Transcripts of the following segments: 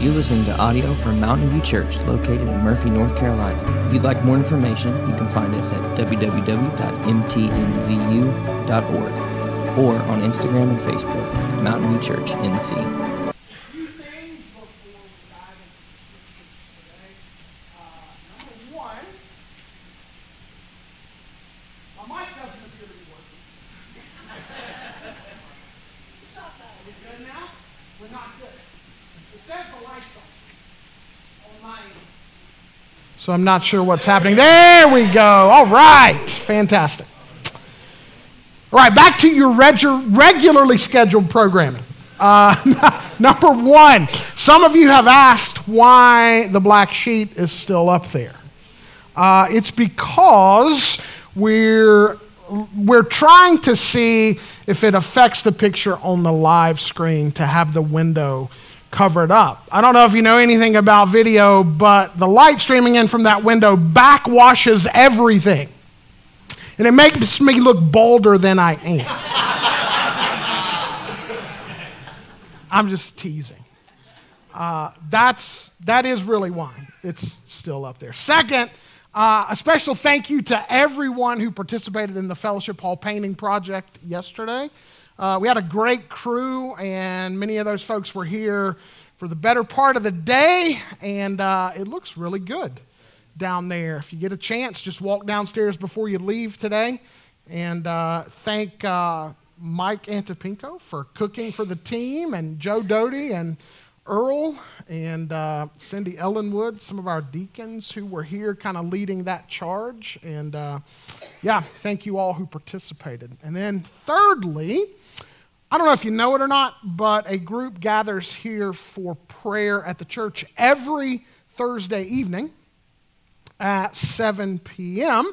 You're listening to audio from Mountain View Church, located in Murphy, North Carolina. If you'd like more information, you can find us at www.mtnvu.org or on Instagram and Facebook Mountain View Church NC. few things before we dive into the scriptures today. Uh, number one, my mic doesn't appear to be working. Are we good now? We're not good. It says the light's on on my end. I'm not sure what's happening. There we go. All right. Fantastic. All right, back to your regu- regularly scheduled programming. Uh, number one, some of you have asked why the black sheet is still up there. Uh, it's because we're, we're trying to see if it affects the picture on the live screen to have the window covered up. I don't know if you know anything about video, but the light streaming in from that window backwashes everything. And it makes me look bolder than I am. I'm just teasing. Uh, that's, that is really why it's still up there. Second, uh, a special thank you to everyone who participated in the Fellowship Hall painting project yesterday. Uh, we had a great crew, and many of those folks were here for the better part of the day, and uh, it looks really good down there. If you get a chance, just walk downstairs before you leave today. And uh, thank uh, Mike Antipinko for cooking for the team, and Joe Doty and Earl and uh, Cindy Ellenwood, some of our deacons who were here kind of leading that charge. And uh, yeah, thank you all who participated. And then, thirdly, I don't know if you know it or not, but a group gathers here for prayer at the church every Thursday evening at 7 p.m.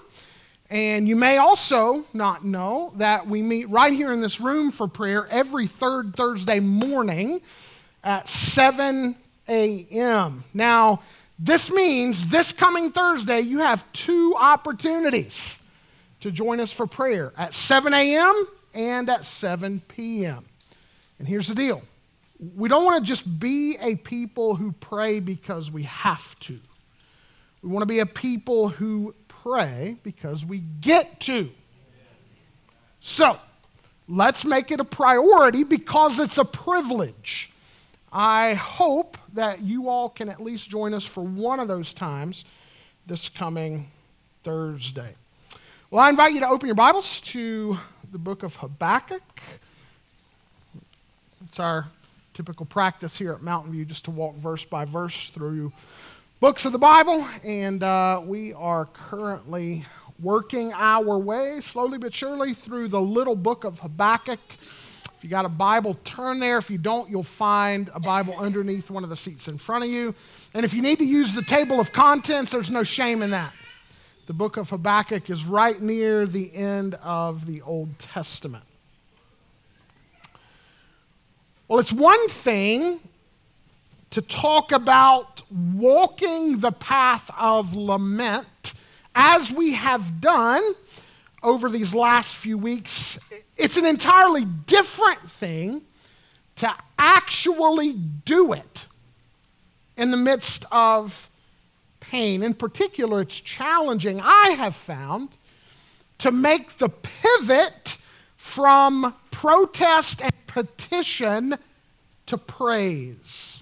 And you may also not know that we meet right here in this room for prayer every third Thursday morning at 7 a.m. Now, this means this coming Thursday you have two opportunities to join us for prayer at 7 a.m. and at 7 p.m. And here's the deal we don't want to just be a people who pray because we have to. We want to be a people who pray because we get to. So, let's make it a priority because it's a privilege. I hope that you all can at least join us for one of those times this coming Thursday. Well, I invite you to open your Bibles to the book of Habakkuk. It's our typical practice here at Mountain View just to walk verse by verse through books of the Bible, and uh, we are currently working our way slowly but surely through the little book of Habakkuk. If you got a Bible, turn there. If you don't, you'll find a Bible underneath one of the seats in front of you. And if you need to use the table of contents, there's no shame in that. The book of Habakkuk is right near the end of the Old Testament. Well, it's one thing to talk about walking the path of lament as we have done over these last few weeks. It's an entirely different thing to actually do it in the midst of pain. In particular, it's challenging, I have found, to make the pivot from protest and petition to praise,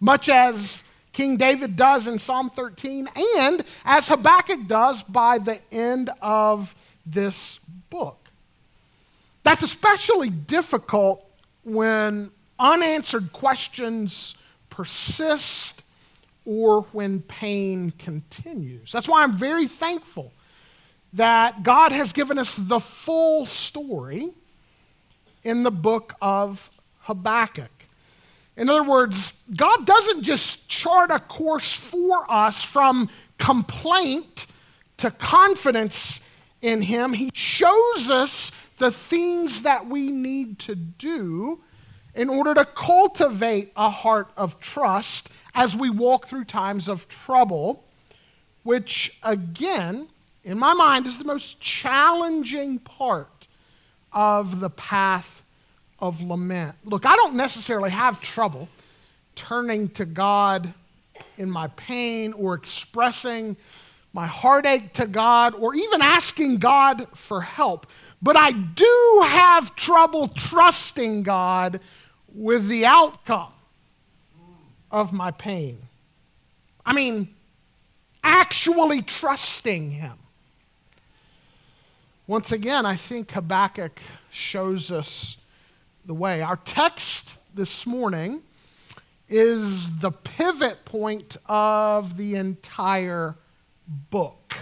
much as King David does in Psalm 13, and as Habakkuk does by the end of this book. That's especially difficult when unanswered questions persist or when pain continues. That's why I'm very thankful that God has given us the full story in the book of Habakkuk. In other words, God doesn't just chart a course for us from complaint to confidence in Him, He shows us the things that we need to do in order to cultivate a heart of trust as we walk through times of trouble, which, again, in my mind, is the most challenging part of the path of lament. Look, I don't necessarily have trouble turning to God in my pain or expressing my heartache to God or even asking God for help. But I do have trouble trusting God with the outcome of my pain. I mean, actually trusting Him. Once again, I think Habakkuk shows us the way. Our text this morning is the pivot point of the entire book.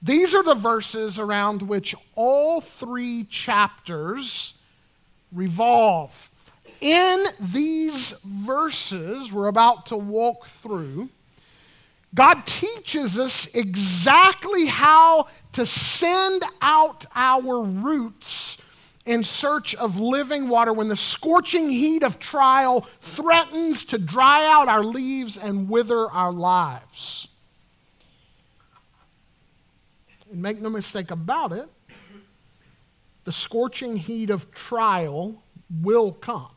These are the verses around which all three chapters revolve. In these verses we're about to walk through, God teaches us exactly how to send out our roots in search of living water when the scorching heat of trial threatens to dry out our leaves and wither our lives. And make no mistake about it, the scorching heat of trial will come.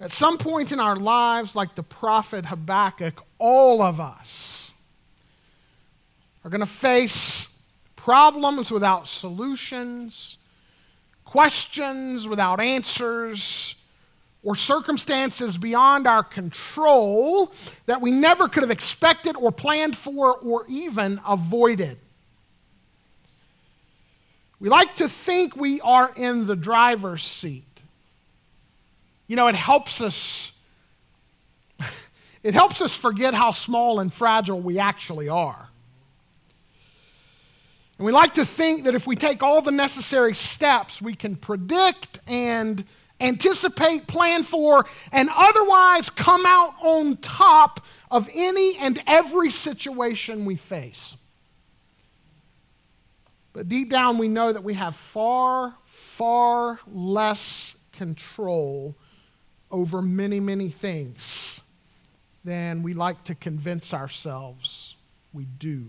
At some point in our lives, like the prophet Habakkuk, all of us are going to face problems without solutions, questions without answers, or circumstances beyond our control that we never could have expected or planned for or even avoided. We like to think we are in the driver's seat. You know, it helps us it helps us forget how small and fragile we actually are. And we like to think that if we take all the necessary steps, we can predict and anticipate, plan for, and otherwise come out on top of any and every situation we face. But deep down, we know that we have far, far less control over many, many things than we like to convince ourselves we do.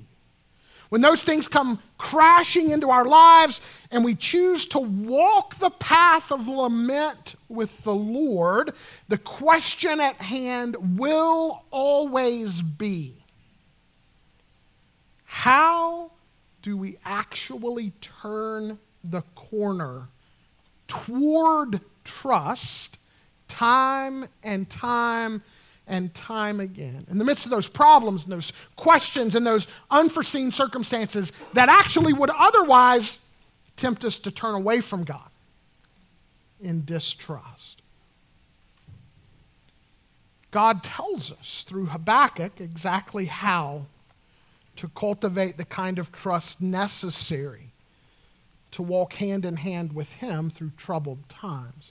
When those things come crashing into our lives and we choose to walk the path of lament with the Lord, the question at hand will always be how do we actually turn the corner toward trust time and time and time again. In the midst of those problems and those questions and those unforeseen circumstances that actually would otherwise tempt us to turn away from God in distrust. God tells us through Habakkuk exactly how to cultivate the kind of trust necessary to walk hand in hand with Him through troubled times.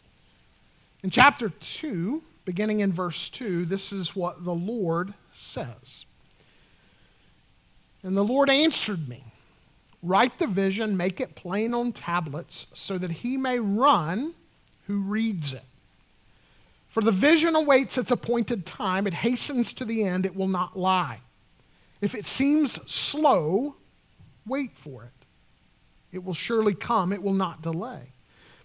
In chapter 2, beginning in verse 2, this is what the Lord says. And the Lord answered me Write the vision, make it plain on tablets, so that he may run who reads it. For the vision awaits its appointed time, it hastens to the end, it will not lie. If it seems slow, wait for it. It will surely come, it will not delay.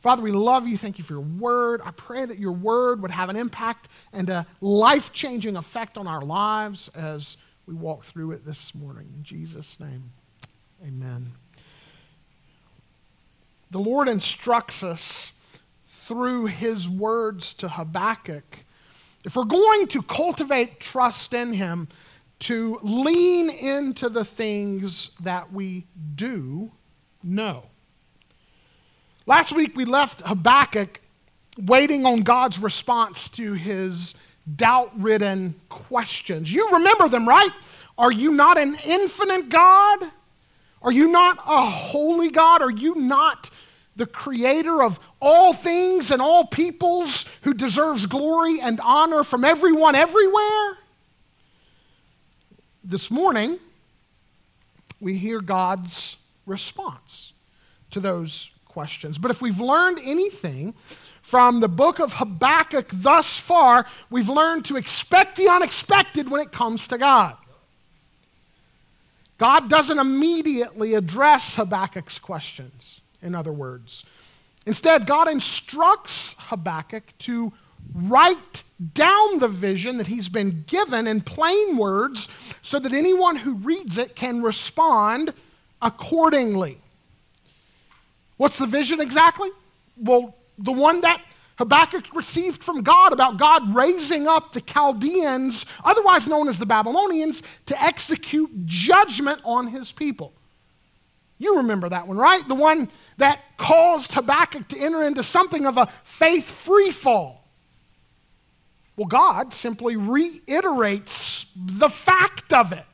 Father, we love you. Thank you for your word. I pray that your word would have an impact and a life changing effect on our lives as we walk through it this morning. In Jesus' name, amen. The Lord instructs us through his words to Habakkuk. If we're going to cultivate trust in him, to lean into the things that we do know. Last week we left Habakkuk waiting on God's response to his doubt ridden questions. You remember them, right? Are you not an infinite God? Are you not a holy God? Are you not the creator of all things and all peoples who deserves glory and honor from everyone everywhere? this morning, we hear God's response to those questions. But if we've learned anything from the book of Habakkuk thus far, we've learned to expect the unexpected when it comes to God. God doesn't immediately address Habakkuk's questions, in other words. Instead, God instructs Habakkuk to write down the vision that he's been given in plain words so that anyone who reads it can respond accordingly. What's the vision exactly? Well, the one that Habakkuk received from God about God raising up the Chaldeans, otherwise known as the Babylonians, to execute judgment on his people. You remember that one, right? The one that caused Habakkuk to enter into something of a faith free fall. Well, God simply reiterates the fact of it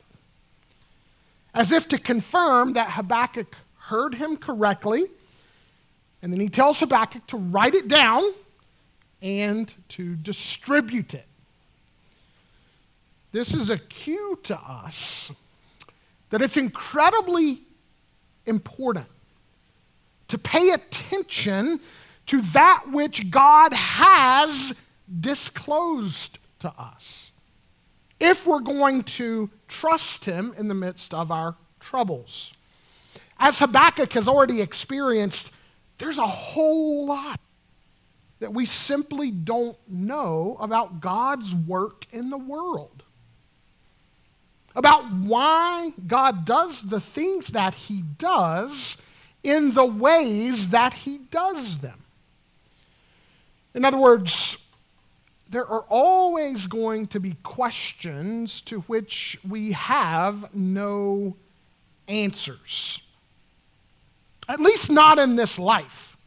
as if to confirm that Habakkuk heard him correctly. And then he tells Habakkuk to write it down and to distribute it. This is a cue to us that it's incredibly important to pay attention to that which God has disclosed to us if we're going to trust Him in the midst of our troubles. As Habakkuk has already experienced, there's a whole lot that we simply don't know about God's work in the world. About why God does the things that He does in the ways that He does them. In other words, there are always going to be questions to which we have no answers. At least not in this life.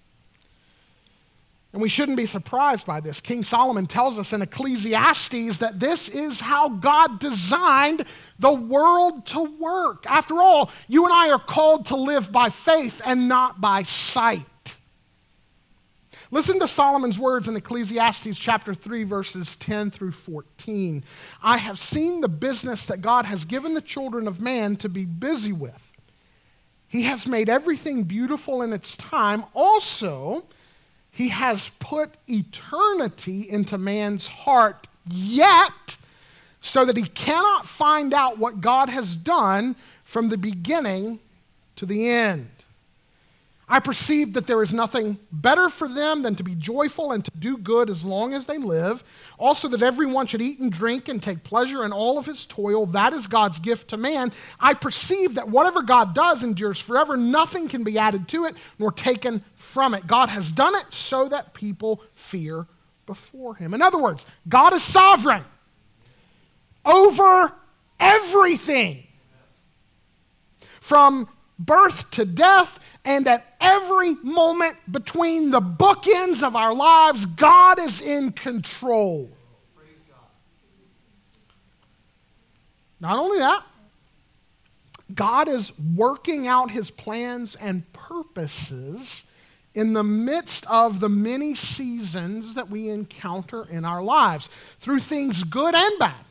And we shouldn't be surprised by this. King Solomon tells us in Ecclesiastes that this is how God designed the world to work. After all, you and I are called to live by faith and not by sight. Listen to Solomon's words in Ecclesiastes chapter 3, verses 10 through 14. I have seen the business that God has given the children of man to be busy with. He has made everything beautiful in its time. Also, he has put eternity into man's heart, yet, so that he cannot find out what God has done from the beginning to the end. I perceive that there is nothing better for them than to be joyful and to do good as long as they live. Also, that everyone should eat and drink and take pleasure in all of his toil. That is God's gift to man. I perceive that whatever God does endures forever. Nothing can be added to it nor taken from it. God has done it so that people fear before him. In other words, God is sovereign over everything. From birth to death, and at every moment between the bookends of our lives, God is in control. Not only that, God is working out his plans and purposes in the midst of the many seasons that we encounter in our lives through things good and bad,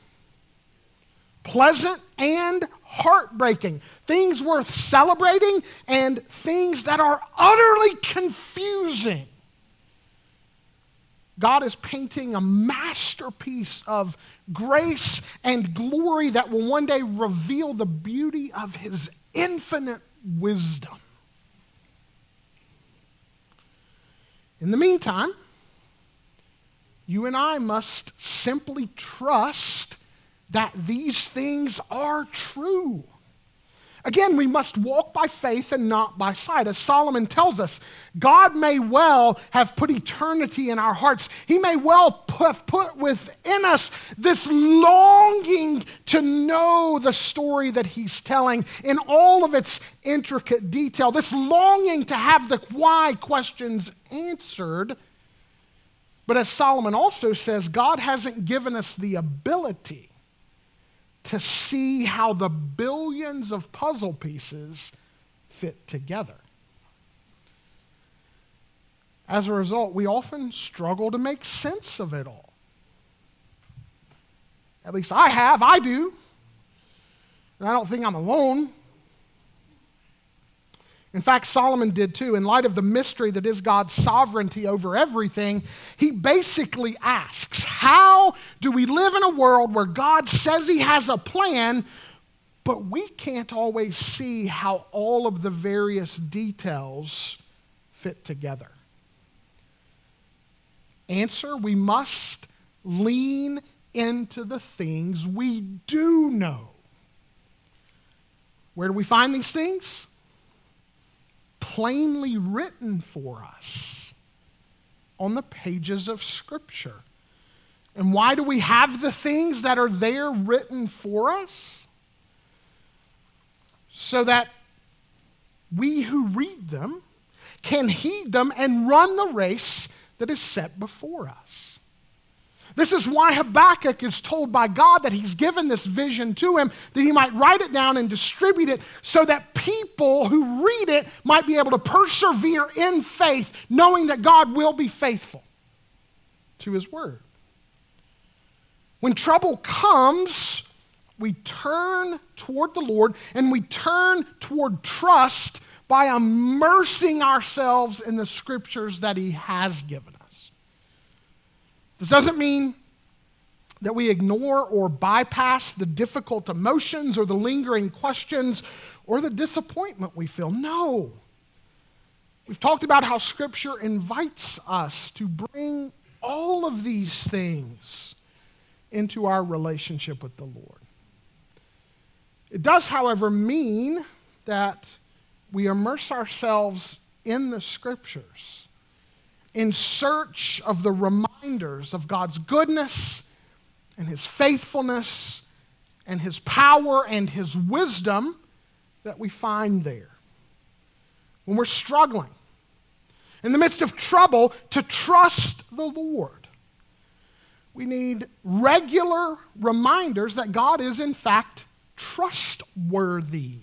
pleasant and heartbreaking, things worth celebrating, and things that are utterly confusing. God is painting a masterpiece of grace and glory that will one day reveal the beauty of his infinite wisdom. In the meantime, you and I must simply trust that these things are true. Again, we must walk by faith and not by sight. As Solomon tells us, God may well have put eternity in our hearts. He may well have put within us this longing to know the story that He's telling in all of its intricate detail, this longing to have the why questions answered. But as Solomon also says, God hasn't given us the ability to see how the billions of puzzle pieces fit together. As a result, we often struggle to make sense of it all. At least I have, I do. And I don't think I'm alone. In fact, Solomon did too. In light of the mystery that is God's sovereignty over everything, he basically asks How do we live in a world where God says he has a plan, but we can't always see how all of the various details fit together? Answer We must lean into the things we do know. Where do we find these things? Plainly written for us on the pages of Scripture. And why do we have the things that are there written for us? So that we who read them can heed them and run the race that is set before us. This is why Habakkuk is told by God that he's given this vision to him, that he might write it down and distribute it so that people who read it might be able to persevere in faith, knowing that God will be faithful to his word. When trouble comes, we turn toward the Lord and we turn toward trust by immersing ourselves in the scriptures that he has given us. This doesn't mean that we ignore or bypass the difficult emotions or the lingering questions or the disappointment we feel. No. We've talked about how Scripture invites us to bring all of these things into our relationship with the Lord. It does, however, mean that we immerse ourselves in the Scriptures in search of the reminders of God's goodness and His faithfulness and His power and His wisdom that we find there. When we're struggling, in the midst of trouble, to trust the Lord. We need regular reminders that God is, in fact, trustworthy.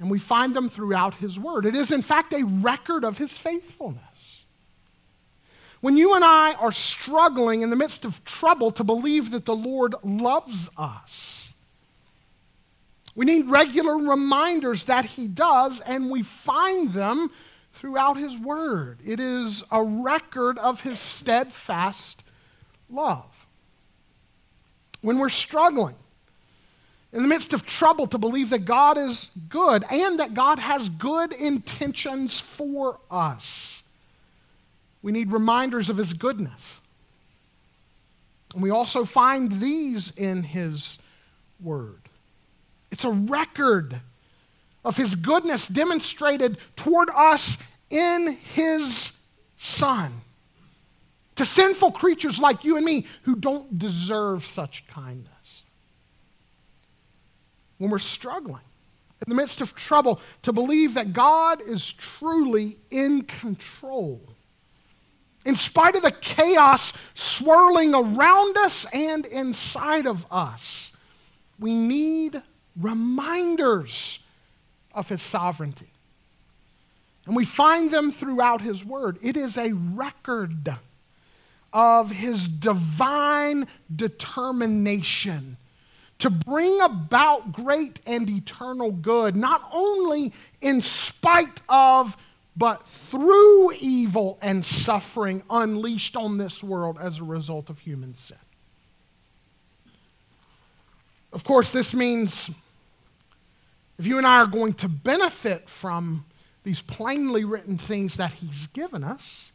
And we find them throughout His Word. It is, in fact, a record of His faithfulness. When you and I are struggling in the midst of trouble to believe that the Lord loves us, we need regular reminders that He does, and we find them throughout His Word. It is a record of His steadfast love. When we're struggling, in the midst of trouble to believe that God is good and that God has good intentions for us. We need reminders of His goodness. And we also find these in His Word. It's a record of His goodness demonstrated toward us in His Son. To sinful creatures like you and me who don't deserve such kindness when we're struggling, in the midst of trouble, to believe that God is truly in control. In spite of the chaos swirling around us and inside of us, we need reminders of His sovereignty. And we find them throughout His Word. It is a record of His divine determination to bring about great and eternal good, not only in spite of, but through evil and suffering unleashed on this world as a result of human sin. Of course, this means if you and I are going to benefit from these plainly written things that He's given us,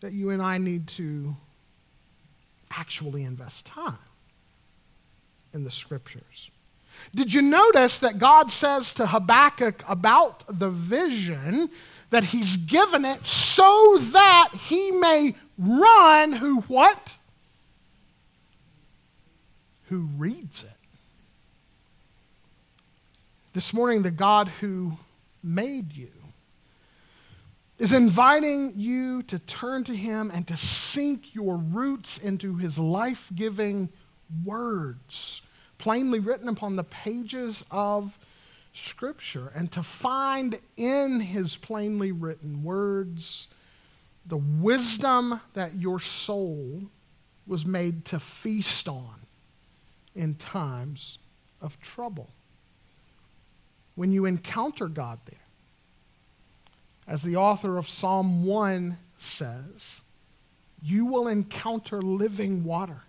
that you and I need to actually invest time in the scriptures. Did you notice that God says to Habakkuk about the vision that he's given it so that he may run who what? Who reads it. This morning, the God who made you is inviting you to turn to him and to sink your roots into his life giving words, plainly written upon the pages of Scripture, and to find in his plainly written words the wisdom that your soul was made to feast on in times of trouble. When you encounter God there, as the author of Psalm 1 says, you will encounter living water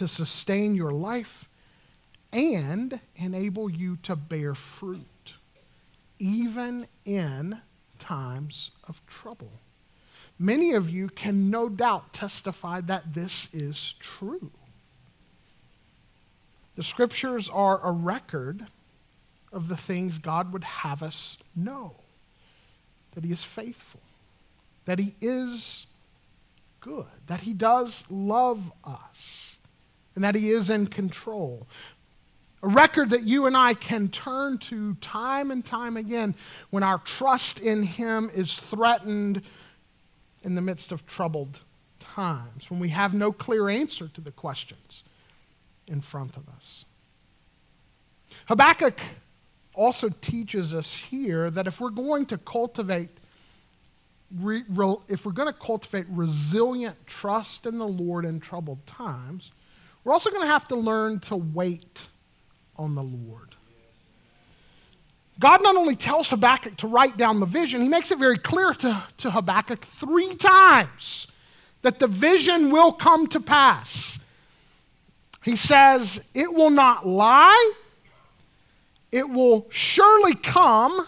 to sustain your life and enable you to bear fruit, even in times of trouble. Many of you can no doubt testify that this is true. The scriptures are a record of the things God would have us know that He is faithful, that He is good, that He does love us, and that He is in control. A record that you and I can turn to time and time again when our trust in Him is threatened in the midst of troubled times, when we have no clear answer to the questions in front of us. Habakkuk also teaches us here that if we're going to cultivate if we're going to cultivate resilient trust in the Lord in troubled times, we're also going to have to learn to wait on the Lord. God not only tells Habakkuk to write down the vision, he makes it very clear to, to Habakkuk three times that the vision will come to pass. He says, It will not lie, it will surely come,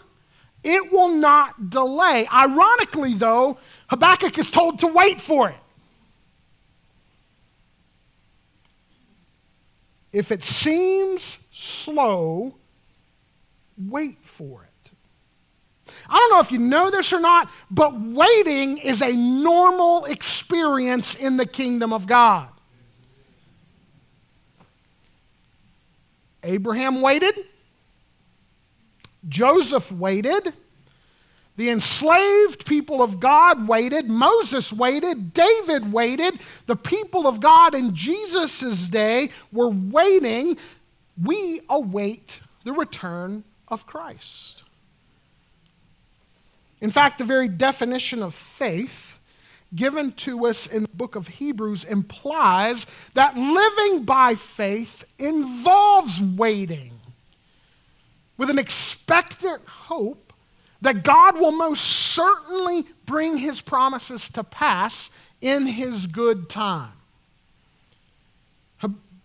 it will not delay. Ironically, though, Habakkuk is told to wait for it. If it seems slow, wait for it. I don't know if you know this or not, but waiting is a normal experience in the kingdom of God. Abraham waited. Joseph waited. The enslaved people of God waited. Moses waited. David waited. The people of God in Jesus' day were waiting. We await the return of Christ. In fact, the very definition of faith given to us in the book of Hebrews implies that living by faith involves waiting with an expectant hope that God will most certainly bring his promises to pass in his good time.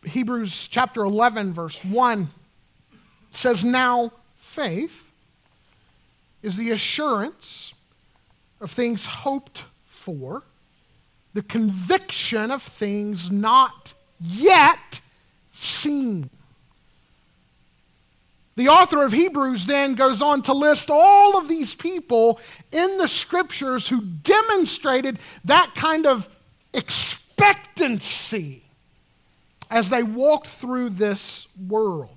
Hebrews chapter 11, verse 1 says, Now faith is the assurance of things hoped for, the conviction of things not yet seen. The author of Hebrews then goes on to list all of these people in the scriptures who demonstrated that kind of expectancy as they walked through this world.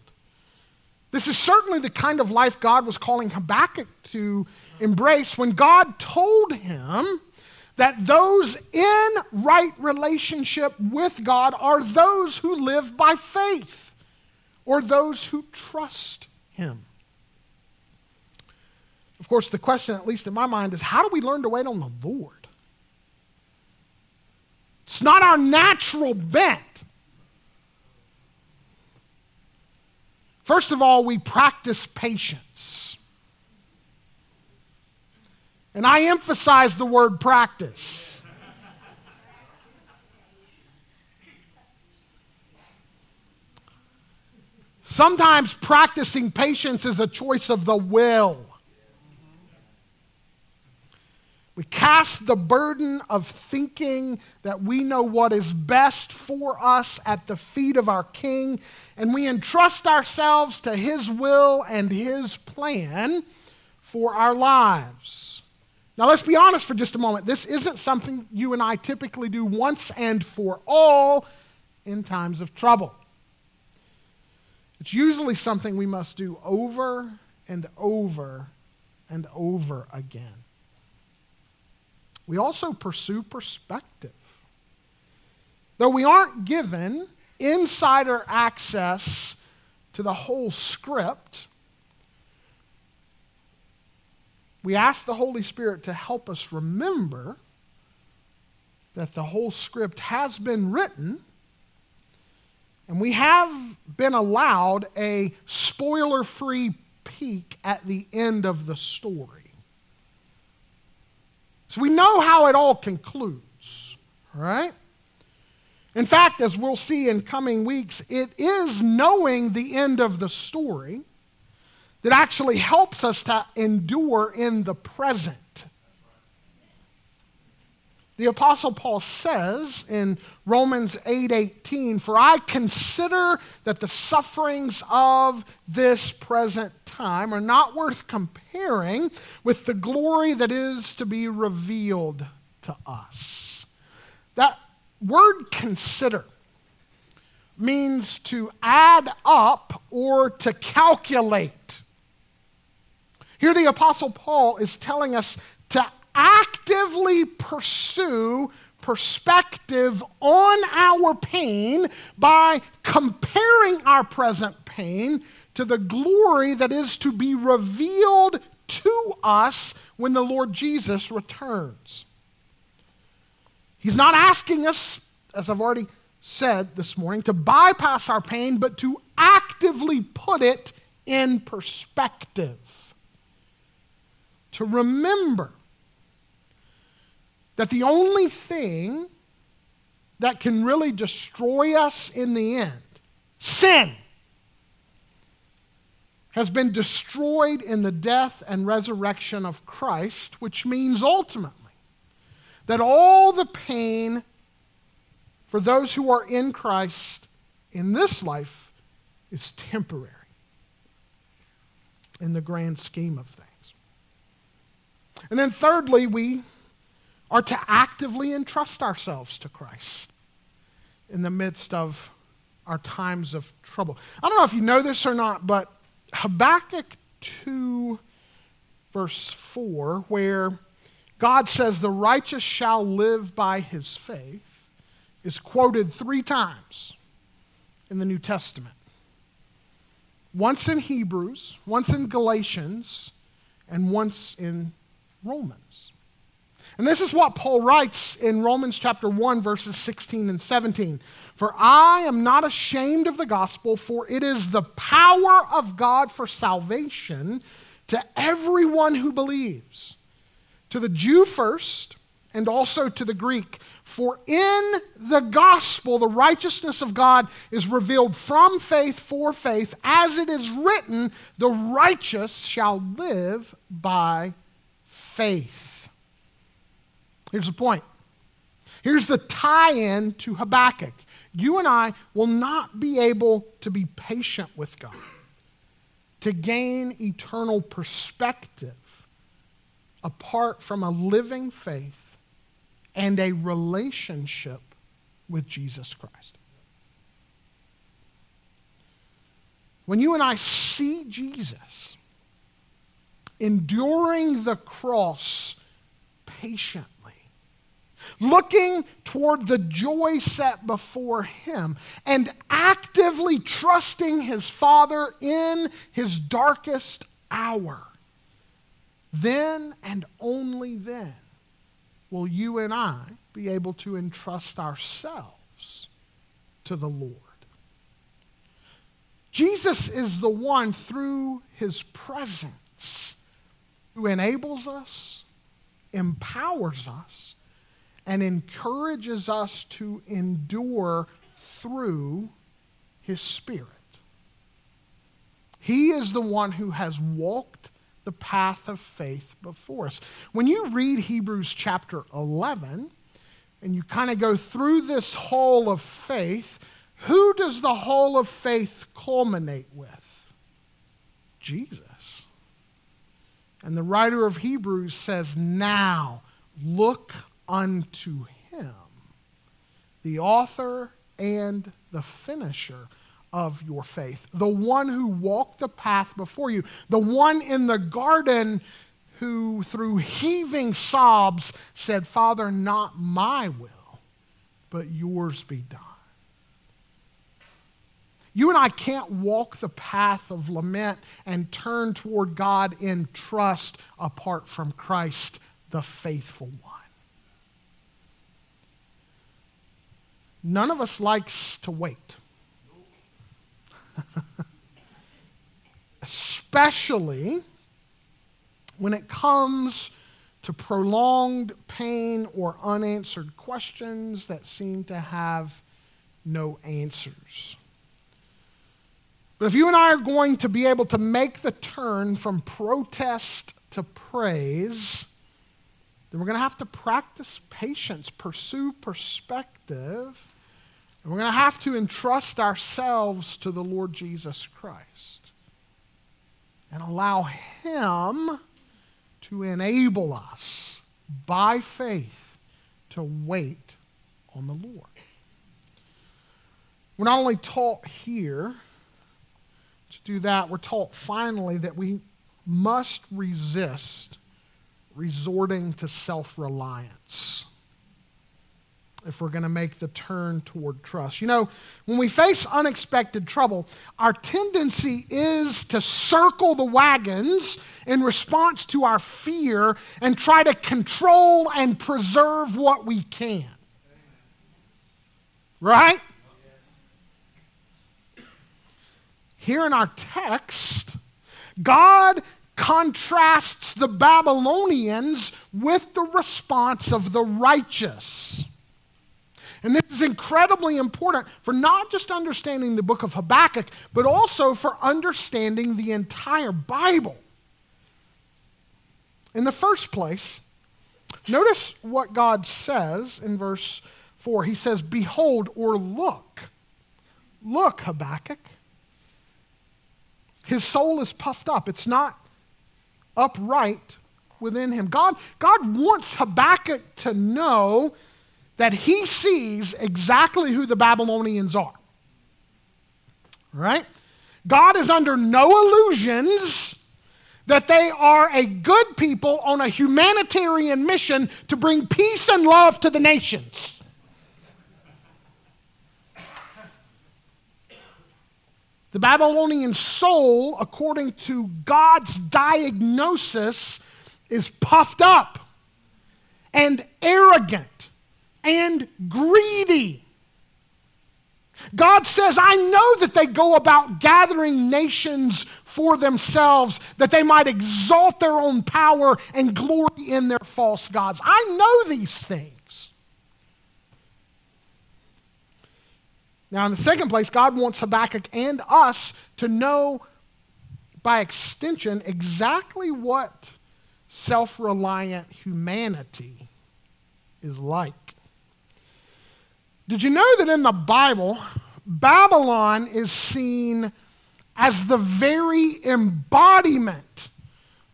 This is certainly the kind of life God was calling Habakkuk to embrace when God told him that those in right relationship with God are those who live by faith or those who trust him. Of course, the question, at least in my mind, is how do we learn to wait on the Lord? It's not our natural bent. First of all, we practice patience. And I emphasize the word practice. Sometimes practicing patience is a choice of the will. We cast the burden of thinking that we know what is best for us at the feet of our King, and we entrust ourselves to His will and His plan for our lives. Now, let's be honest for just a moment. This isn't something you and I typically do once and for all in times of trouble. It's usually something we must do over and over and over again. We also pursue perspective. Though we aren't given insider access to the whole script, we ask the Holy Spirit to help us remember that the whole script has been written And we have been allowed a spoiler free peek at the end of the story. So we know how it all concludes, right? In fact, as we'll see in coming weeks, it is knowing the end of the story that actually helps us to endure in the present. The apostle Paul says in Romans 8:18, "For I consider that the sufferings of this present time are not worth comparing with the glory that is to be revealed to us." That word consider means to add up or to calculate. Here, the Apostle Paul is telling us actively pursue perspective on our pain by comparing our present pain to the glory that is to be revealed to us when the Lord Jesus returns. He's not asking us, as I've already said this morning, to bypass our pain, but to actively put it in perspective. To remember that the only thing that can really destroy us in the end, sin, has been destroyed in the death and resurrection of Christ, which means ultimately that all the pain for those who are in Christ in this life is temporary in the grand scheme of things. And then, thirdly, we are to actively entrust ourselves to Christ in the midst of our times of trouble. I don't know if you know this or not, but Habakkuk 2, verse 4, where God says, The righteous shall live by his faith, is quoted three times in the New Testament. Once in Hebrews, once in Galatians, and once in Romans. And this is what Paul writes in Romans chapter 1, verses 16 and 17. For I am not ashamed of the gospel, for it is the power of God for salvation to everyone who believes, to the Jew first, and also to the Greek. For in the gospel, the righteousness of God is revealed from faith for faith, as it is written, the righteous shall live by faith. Here's the point. Here's the tie in to Habakkuk. You and I will not be able to be patient with God, to gain eternal perspective apart from a living faith and a relationship with Jesus Christ. When you and I see Jesus enduring the cross patiently, looking toward the joy set before him, and actively trusting his Father in his darkest hour. Then and only then will you and I be able to entrust ourselves to the Lord. Jesus is the one through his presence who enables us, empowers us, and encourages us to endure through his Spirit. He is the one who has walked the path of faith before us. When you read Hebrews chapter 11, and you kind of go through this hall of faith, who does the hall of faith culminate with? Jesus. And the writer of Hebrews says, Now look unto him, the author and the finisher of your faith, the one who walked the path before you, the one in the garden who, through heaving sobs, said, Father, not my will, but yours be done. You and I can't walk the path of lament and turn toward God in trust apart from Christ, the faithful one. None of us likes to wait. Especially when it comes to prolonged pain or unanswered questions that seem to have no answers. But if you and I are going to be able to make the turn from protest to praise, then we're going to have to practice patience, pursue perspective, and we're going to have to entrust ourselves to the Lord Jesus Christ and allow Him to enable us by faith to wait on the Lord. We're not only taught here to do that, we're taught finally that we must resist resorting to self reliance if we're going to make the turn toward trust. You know, when we face unexpected trouble, our tendency is to circle the wagons in response to our fear and try to control and preserve what we can. Right? Here in our text, God contrasts the Babylonians with the response of the righteous. And this is incredibly important for not just understanding the book of Habakkuk, but also for understanding the entire Bible. In the first place, notice what God says in verse 4. He says, Behold or look. Look, Habakkuk. His soul is puffed up. It's not upright within him. God, God wants Habakkuk to know that he sees exactly who the Babylonians are. Right? God is under no illusions that they are a good people on a humanitarian mission to bring peace and love to the nations. The Babylonian soul, according to God's diagnosis, is puffed up and arrogant and greedy. God says, I know that they go about gathering nations for themselves, that they might exalt their own power and glory in their false gods. I know these things. Now, in the second place, God wants Habakkuk and us to know by extension exactly what self reliant humanity is like. Did you know that in the Bible, Babylon is seen as the very embodiment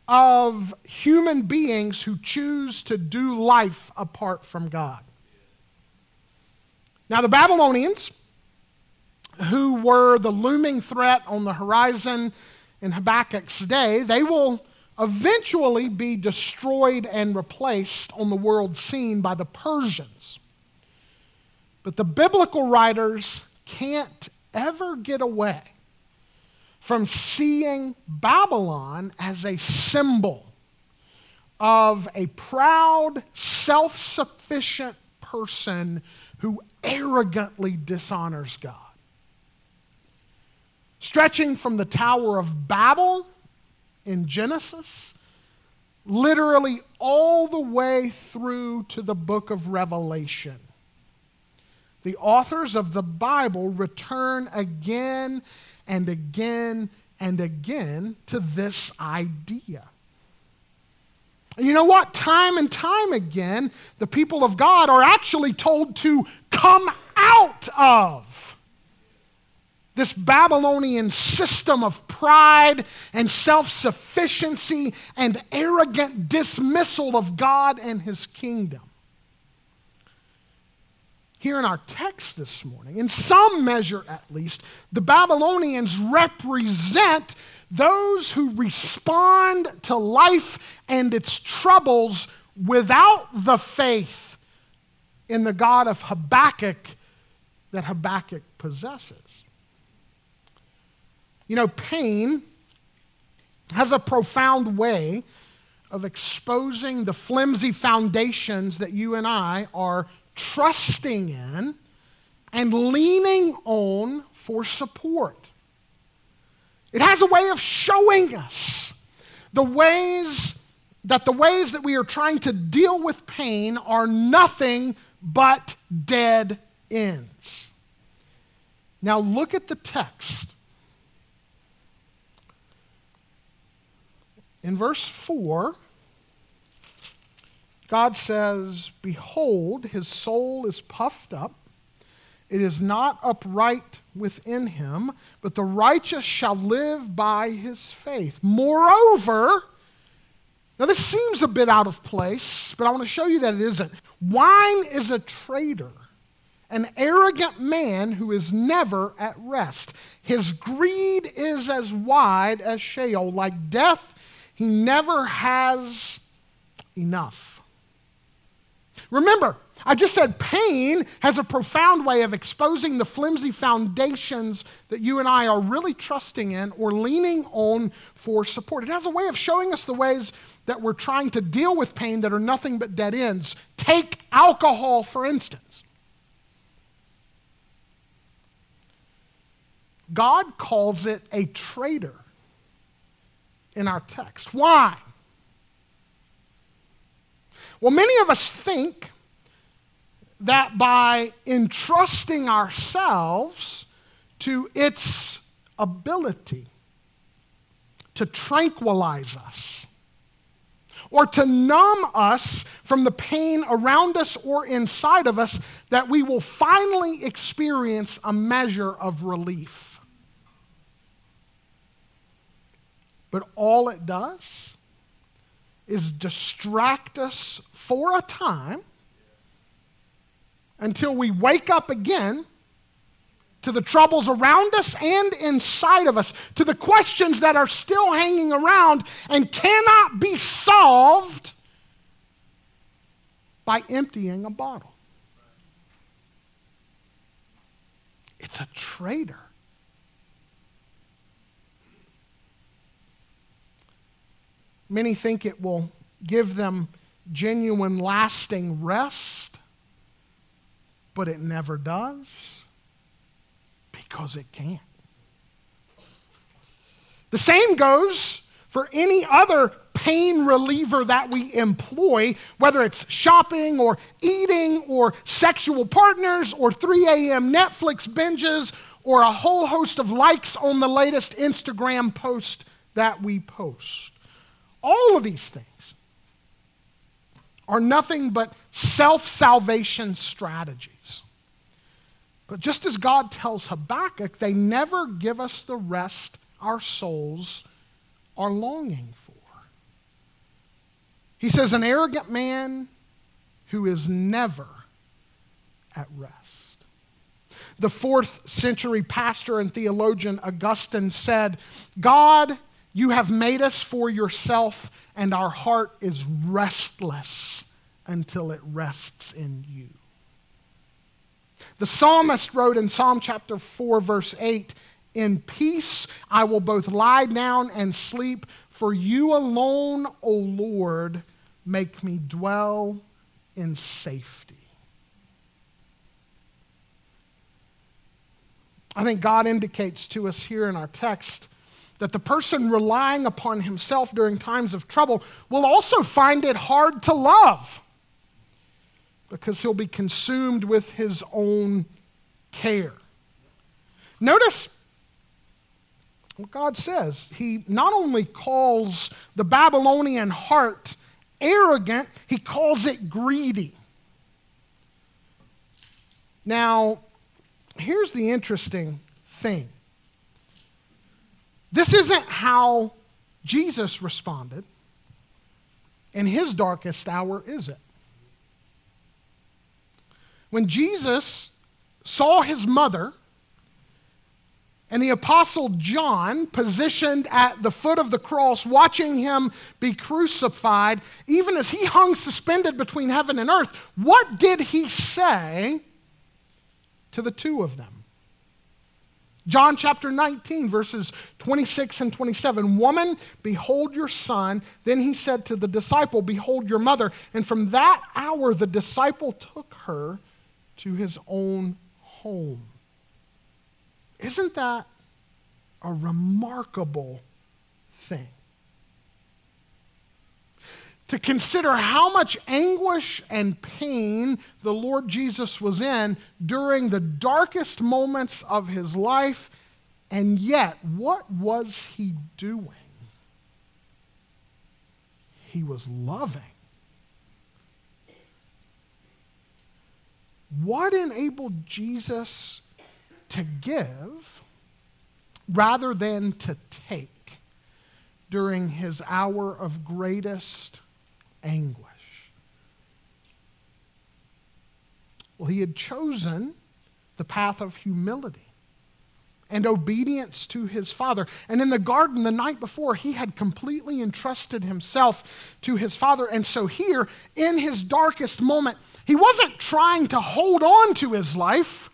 of human beings who choose to do life apart from God? Now, the Babylonians, who were the looming threat on the horizon in Habakkuk's day, they will eventually be destroyed and replaced on the world scene by the Persians. But the biblical writers can't ever get away from seeing Babylon as a symbol of a proud, self sufficient person who arrogantly dishonors God. Stretching from the Tower of Babel in Genesis, literally all the way through to the book of Revelation the authors of the Bible return again and again and again to this idea. And you know what? Time and time again, the people of God are actually told to come out of this Babylonian system of pride and self sufficiency and arrogant dismissal of God and his kingdom here in our text this morning, in some measure at least, the Babylonians represent those who respond to life and its troubles without the faith in the God of Habakkuk that Habakkuk possesses. You know, pain has a profound way of exposing the flimsy foundations that you and I are trusting in, and leaning on for support. It has a way of showing us the ways that the ways that we are trying to deal with pain are nothing but dead ends. Now look at the text. In verse 4, God says, Behold, his soul is puffed up. It is not upright within him, but the righteous shall live by his faith. Moreover, now this seems a bit out of place, but I want to show you that it isn't. Wine is a traitor, an arrogant man who is never at rest. His greed is as wide as Sheol. Like death, he never has enough. Remember, I just said pain has a profound way of exposing the flimsy foundations that you and I are really trusting in or leaning on for support. It has a way of showing us the ways that we're trying to deal with pain that are nothing but dead ends. Take alcohol, for instance. God calls it a traitor in our text. Why? Well, many of us think that by entrusting ourselves to its ability to tranquilize us or to numb us from the pain around us or inside of us, that we will finally experience a measure of relief. But all it does is distract us for a time until we wake up again to the troubles around us and inside of us, to the questions that are still hanging around and cannot be solved by emptying a bottle. It's a traitor. Many think it will give them genuine, lasting rest, but it never does because it can't. The same goes for any other pain reliever that we employ, whether it's shopping or eating or sexual partners or 3 a.m. Netflix binges or a whole host of likes on the latest Instagram post that we post. All of these things are nothing but self salvation strategies. But just as God tells Habakkuk, they never give us the rest our souls are longing for. He says, An arrogant man who is never at rest. The fourth century pastor and theologian Augustine said, God you have made us for yourself, and our heart is restless until it rests in you. The psalmist wrote in Psalm chapter 4, verse 8 In peace I will both lie down and sleep, for you alone, O Lord, make me dwell in safety. I think God indicates to us here in our text that the person relying upon himself during times of trouble will also find it hard to love because he'll be consumed with his own care. Notice what God says. He not only calls the Babylonian heart arrogant, he calls it greedy. Now, here's the interesting thing this isn't how Jesus responded in his darkest hour, is it? When Jesus saw his mother and the apostle John positioned at the foot of the cross, watching him be crucified, even as he hung suspended between heaven and earth, what did he say to the two of them? John chapter 19, verses 26 and 27. Woman, behold your son. Then he said to the disciple, Behold your mother. And from that hour, the disciple took her to his own home. Isn't that a remarkable thing. To consider how much anguish and pain the Lord Jesus was in during the darkest moments of his life, and yet, what was he doing? He was loving. What enabled Jesus to give rather than to take during his hour of greatest anguish? Well, he had chosen the path of humility and obedience to his father. And in the garden the night before, he had completely entrusted himself to his father. And so here, in his darkest moment, he wasn't trying to hold on to his life.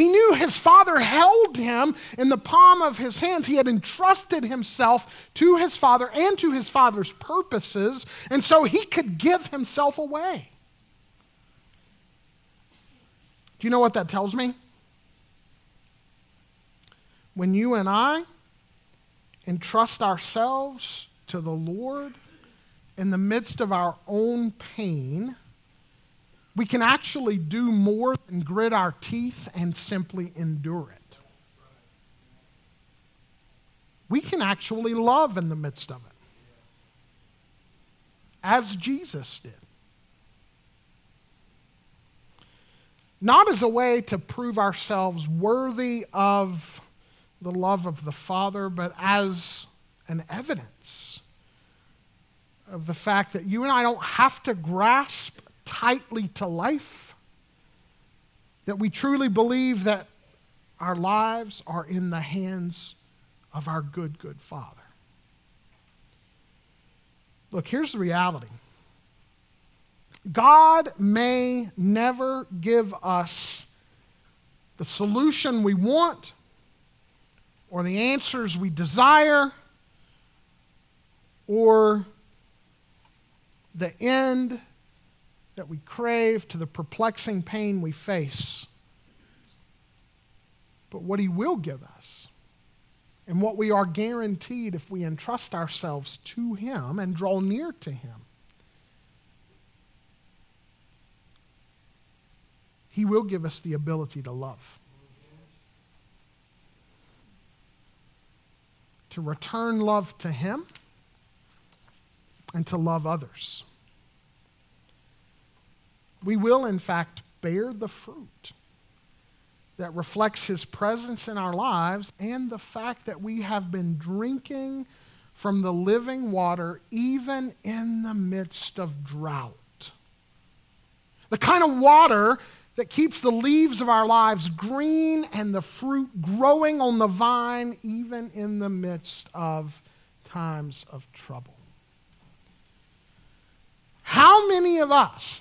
He knew his father held him in the palm of his hands. He had entrusted himself to his father and to his father's purposes, and so he could give himself away. Do you know what that tells me? When you and I entrust ourselves to the Lord in the midst of our own pain, we can actually do more than grit our teeth and simply endure it. We can actually love in the midst of it, as Jesus did. Not as a way to prove ourselves worthy of the love of the Father, but as an evidence of the fact that you and I don't have to grasp tightly to life, that we truly believe that our lives are in the hands of our good, good Father. Look, here's the reality God may never give us the solution we want or the answers we desire or the end that we crave to the perplexing pain we face. But what He will give us, and what we are guaranteed if we entrust ourselves to Him and draw near to Him, He will give us the ability to love. To return love to Him and to love others we will, in fact, bear the fruit that reflects his presence in our lives and the fact that we have been drinking from the living water even in the midst of drought. The kind of water that keeps the leaves of our lives green and the fruit growing on the vine even in the midst of times of trouble. How many of us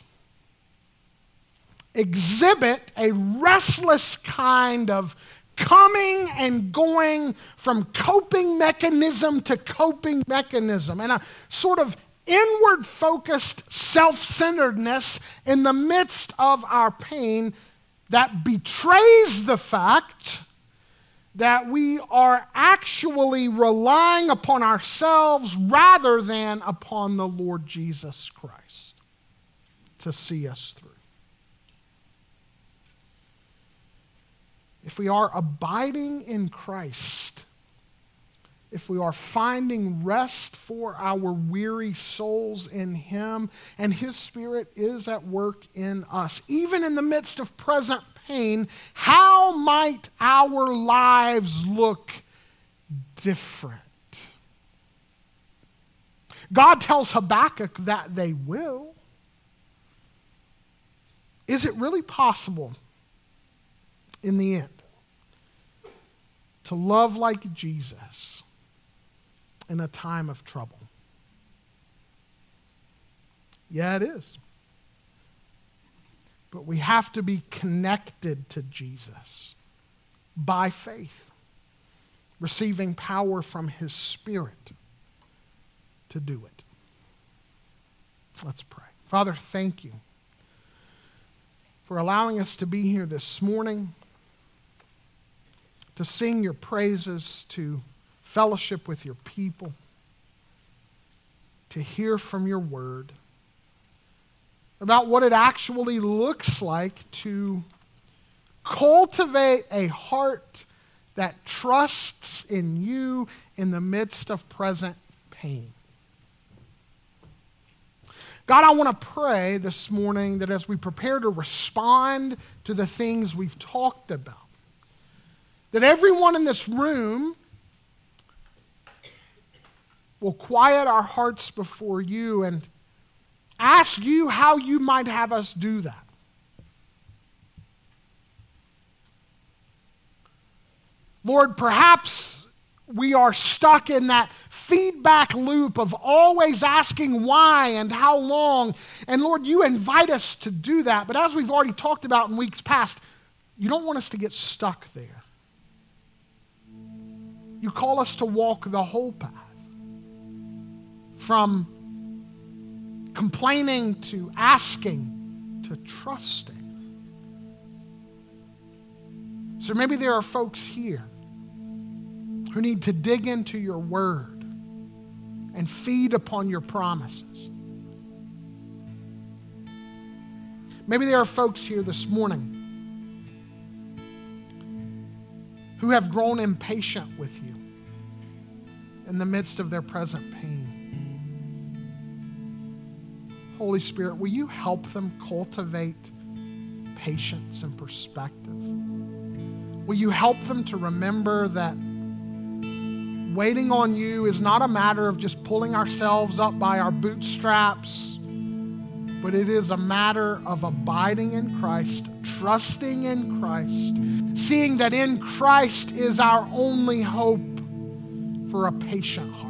exhibit a restless kind of coming and going from coping mechanism to coping mechanism and a sort of inward focused self centeredness in the midst of our pain that betrays the fact that we are actually relying upon ourselves rather than upon the Lord Jesus Christ to see us through. If we are abiding in Christ, if we are finding rest for our weary souls in Him, and His Spirit is at work in us, even in the midst of present pain, how might our lives look different? God tells Habakkuk that they will. Is it really possible in the end to love like Jesus in a time of trouble? Yeah, it is. But we have to be connected to Jesus by faith, receiving power from his Spirit to do it. Let's pray. Father, thank you for allowing us to be here this morning to sing your praises, to fellowship with your people, to hear from your word about what it actually looks like to cultivate a heart that trusts in you in the midst of present pain. God, I want to pray this morning that as we prepare to respond to the things we've talked about, that everyone in this room will quiet our hearts before you and ask you how you might have us do that. Lord, perhaps we are stuck in that feedback loop of always asking why and how long. And Lord, you invite us to do that. But as we've already talked about in weeks past, you don't want us to get stuck there. You call us to walk the whole path from complaining to asking to trusting. So maybe there are folks here who need to dig into your word and feed upon your promises. Maybe there are folks here this morning who have grown impatient with you in the midst of their present pain. Holy Spirit, will you help them cultivate patience and perspective? Will you help them to remember that waiting on you is not a matter of just pulling ourselves up by our bootstraps, but it is a matter of abiding in Christ, trusting in Christ, seeing that in Christ is our only hope for a patient heart.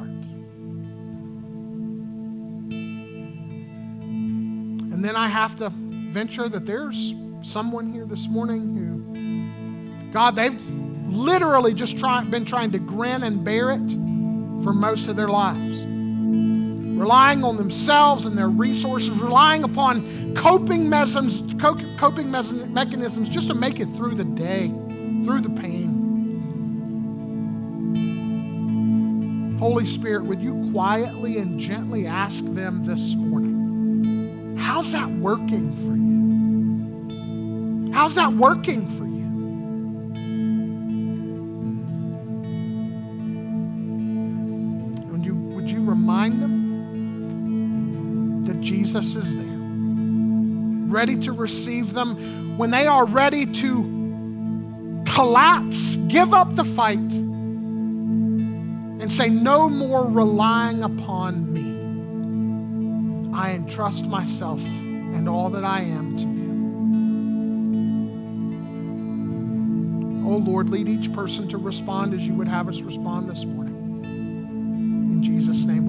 And then I have to venture that there's someone here this morning who, God, they've literally just try, been trying to grin and bear it for most of their lives. Relying on themselves and their resources, relying upon coping mechanisms, coping mechanisms just to make it through the day, through the pain. Holy Spirit, would you quietly and gently ask them this morning? How's that working for you? How's that working for you? Jesus is there, ready to receive them when they are ready to collapse, give up the fight, and say, No more relying upon me. I entrust myself and all that I am to you. Oh Lord, lead each person to respond as you would have us respond this morning. In Jesus' name.